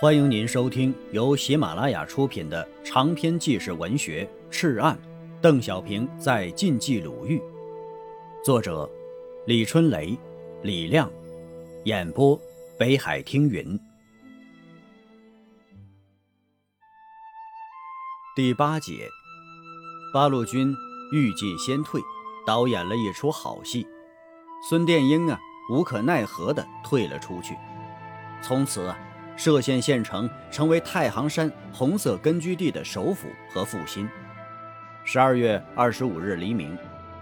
欢迎您收听由喜马拉雅出品的长篇纪实文学《赤案》，邓小平在晋冀鲁豫，作者李春雷、李亮，演播北海听云。第八节，八路军欲进先退，导演了一出好戏。孙殿英啊，无可奈何地退了出去，从此啊。歙县县城成为太行山红色根据地的首府和腹心。十二月二十五日黎明，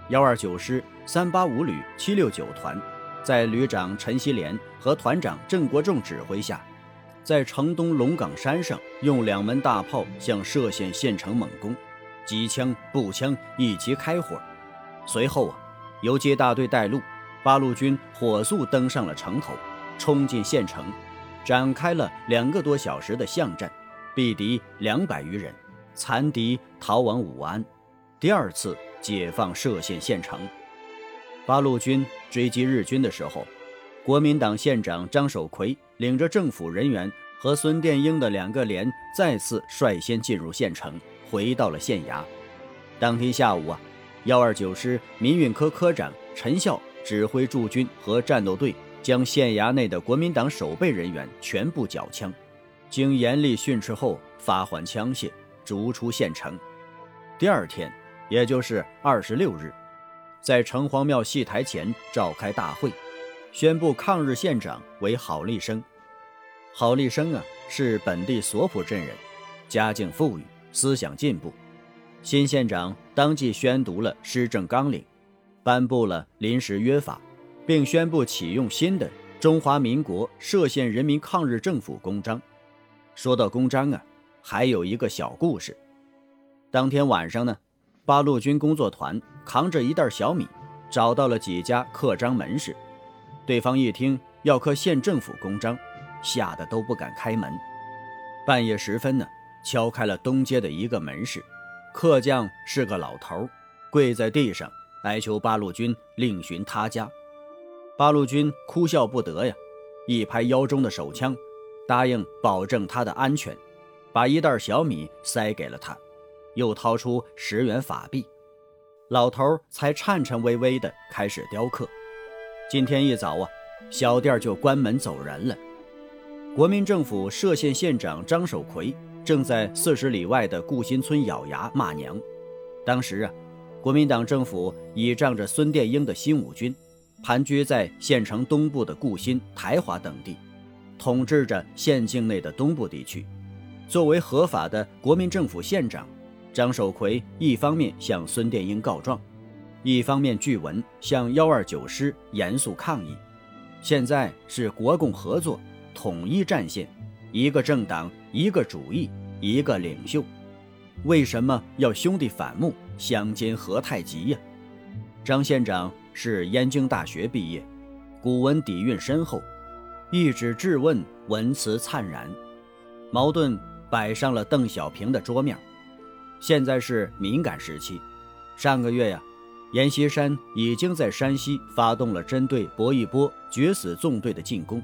幺二九师三八五旅七六九团，在旅长陈锡联和团长郑国仲指挥下，在城东龙岗山上用两门大炮向歙县县城猛攻，机枪、步枪一齐开火。随后啊，游击大队带路，八路军火速登上了城头，冲进县城。展开了两个多小时的巷战，毙敌两百余人，残敌逃往武安。第二次解放歙县县城，八路军追击日军的时候，国民党县长张守奎领着政府人员和孙殿英的两个连再次率先进入县城，回到了县衙。当天下午啊，幺二九师民运科科长陈孝指挥驻军和战斗队。将县衙内的国民党守备人员全部缴枪，经严厉训斥后发还枪械，逐出县城。第二天，也就是二十六日，在城隍庙戏台前召开大会，宣布抗日县长为郝立生。郝立生啊，是本地索普镇人，家境富裕，思想进步。新县长当即宣读了施政纲领，颁布了临时约法。并宣布启用新的《中华民国歙县人民抗日政府公章》。说到公章啊，还有一个小故事。当天晚上呢，八路军工作团扛着一袋小米，找到了几家刻章门市。对方一听要刻县政府公章，吓得都不敢开门。半夜时分呢，敲开了东街的一个门市，刻匠是个老头，跪在地上哀求八路军另寻他家。八路军哭笑不得呀，一拍腰中的手枪，答应保证他的安全，把一袋小米塞给了他，又掏出十元法币，老头才颤颤巍巍地开始雕刻。今天一早啊，小店就关门走人了。国民政府歙县县长张守奎正在四十里外的顾新村咬牙骂娘。当时啊，国民党政府倚仗着孙殿英的新五军。盘踞在县城东部的固新、台华等地，统治着县境内的东部地区。作为合法的国民政府县长，张守奎一方面向孙殿英告状，一方面据文向幺二九师严肃抗议。现在是国共合作、统一战线，一个政党、一个主义、一个领袖，为什么要兄弟反目、相煎何太急呀？张县长。是燕京大学毕业，古文底蕴深厚，一纸质问，文辞灿然。矛盾摆上了邓小平的桌面。现在是敏感时期，上个月呀，阎锡山已经在山西发动了针对薄一波决死纵队的进攻，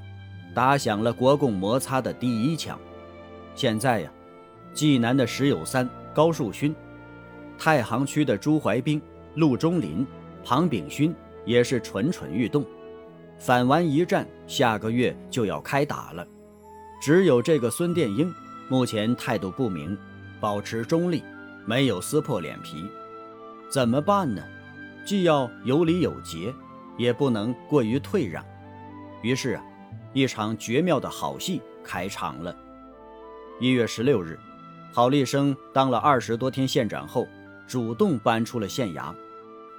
打响了国共摩擦的第一枪。现在呀，济南的石友三、高树勋，太行区的朱怀兵、陆中林。庞炳勋也是蠢蠢欲动，反完一战，下个月就要开打了。只有这个孙殿英，目前态度不明，保持中立，没有撕破脸皮。怎么办呢？既要有礼有节，也不能过于退让。于是啊，一场绝妙的好戏开场了。一月十六日，郝立生当了二十多天县长后，主动搬出了县衙。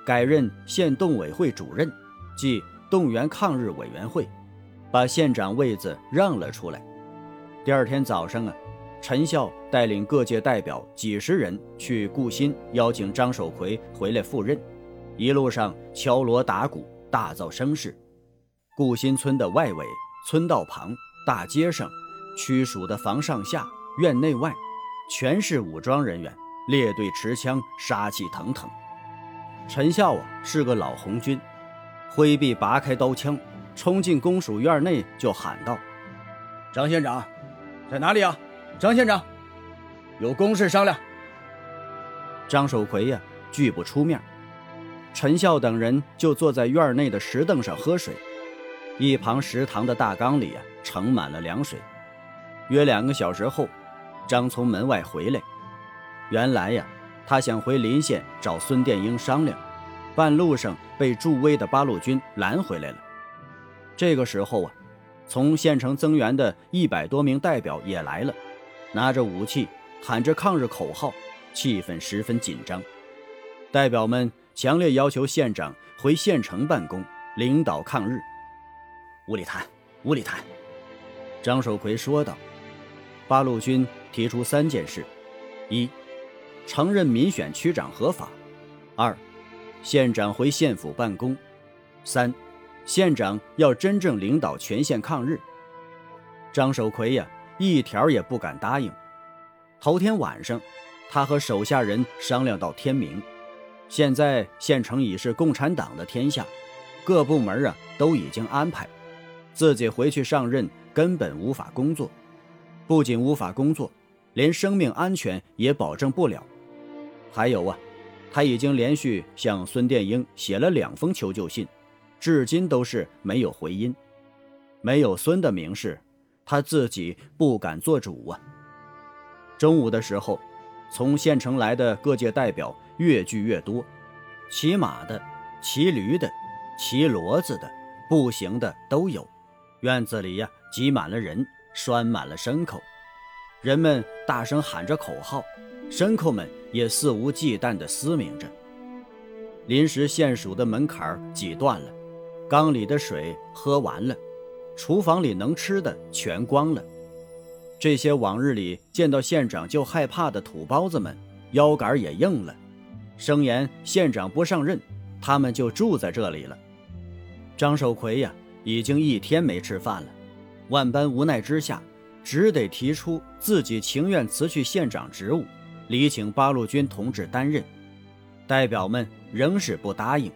改任县动委会主任，即动员抗日委员会，把县长位子让了出来。第二天早上啊，陈孝带领各界代表几十人去固新邀请张守奎回来赴任，一路上敲锣打鼓，大造声势。固新村的外围、村道旁、大街上，区属的房上下、院内外，全是武装人员，列队持枪，杀气腾腾。陈孝啊是个老红军，挥臂拔开刀枪，冲进公署院内就喊道：“张县长，在哪里啊，张县长？有公事商量。张守奎呀，拒不出面。陈笑等人就坐在院内的石凳上喝水，一旁食堂的大缸里呀，盛满了凉水。约两个小时后，张从门外回来。原来呀，他想回临县找孙殿英商量，半路上被助威的八路军拦回来了。这个时候啊，从县城增援的一百多名代表也来了，拿着武器，喊着抗日口号，气氛十分紧张。代表们强烈要求县长回县城办公，领导抗日。屋里谈，屋里谈。张守奎说道。八路军提出三件事：一、承认民选区长合法；二、县长回县府办公；三、县长要真正领导全县抗日。张守奎呀，一条也不敢答应。头天晚上，他和手下人商量到天明。现在县城已是共产党的天下，各部门啊都已经安排，自己回去上任根本无法工作。不仅无法工作，连生命安全也保证不了。还有啊，他已经连续向孙殿英写了两封求救信，至今都是没有回音。没有孙的明示，他自己不敢做主啊。中午的时候，从县城来的各界代表越聚越多，骑马的、骑驴的、骑骡子的、步行的都有。院子里呀，挤满了人。拴满了牲口，人们大声喊着口号，牲口们也肆无忌惮地嘶鸣着。临时县署的门槛儿挤断了，缸里的水喝完了，厨房里能吃的全光了。这些往日里见到县长就害怕的土包子们，腰杆也硬了，声言县长不上任，他们就住在这里了。张守奎呀，已经一天没吃饭了。万般无奈之下，只得提出自己情愿辞去县长职务，礼请八路军同志担任。代表们仍是不答应。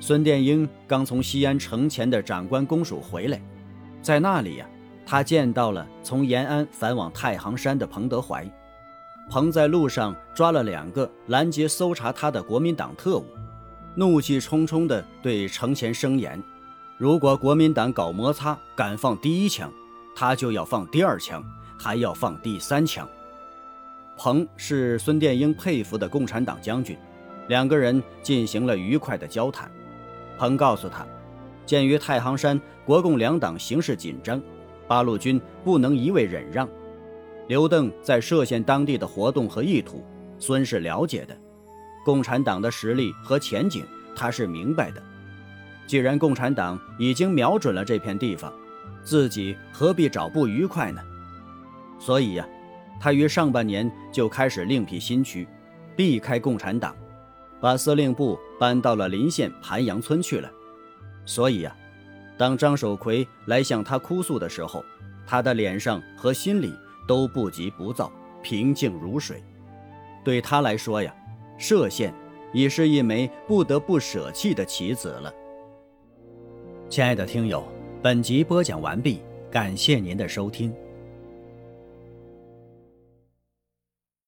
孙殿英刚从西安城前的长官公署回来，在那里呀，他见到了从延安返往太行山的彭德怀。彭在路上抓了两个拦截搜查他的国民党特务，怒气冲冲地对城前声言。如果国民党搞摩擦，敢放第一枪，他就要放第二枪，还要放第三枪。彭是孙殿英佩服的共产党将军，两个人进行了愉快的交谈。彭告诉他，鉴于太行山国共两党形势紧张，八路军不能一味忍让。刘邓在歙县当地的活动和意图，孙是了解的，共产党的实力和前景，他是明白的。既然共产党已经瞄准了这片地方，自己何必找不愉快呢？所以呀，他于上半年就开始另辟新区，避开共产党，把司令部搬到了临县盘阳村去了。所以呀，当张守奎来向他哭诉的时候，他的脸上和心里都不急不躁，平静如水。对他来说呀，歙县已是一枚不得不舍弃的棋子了。亲爱的听友，本集播讲完毕，感谢您的收听。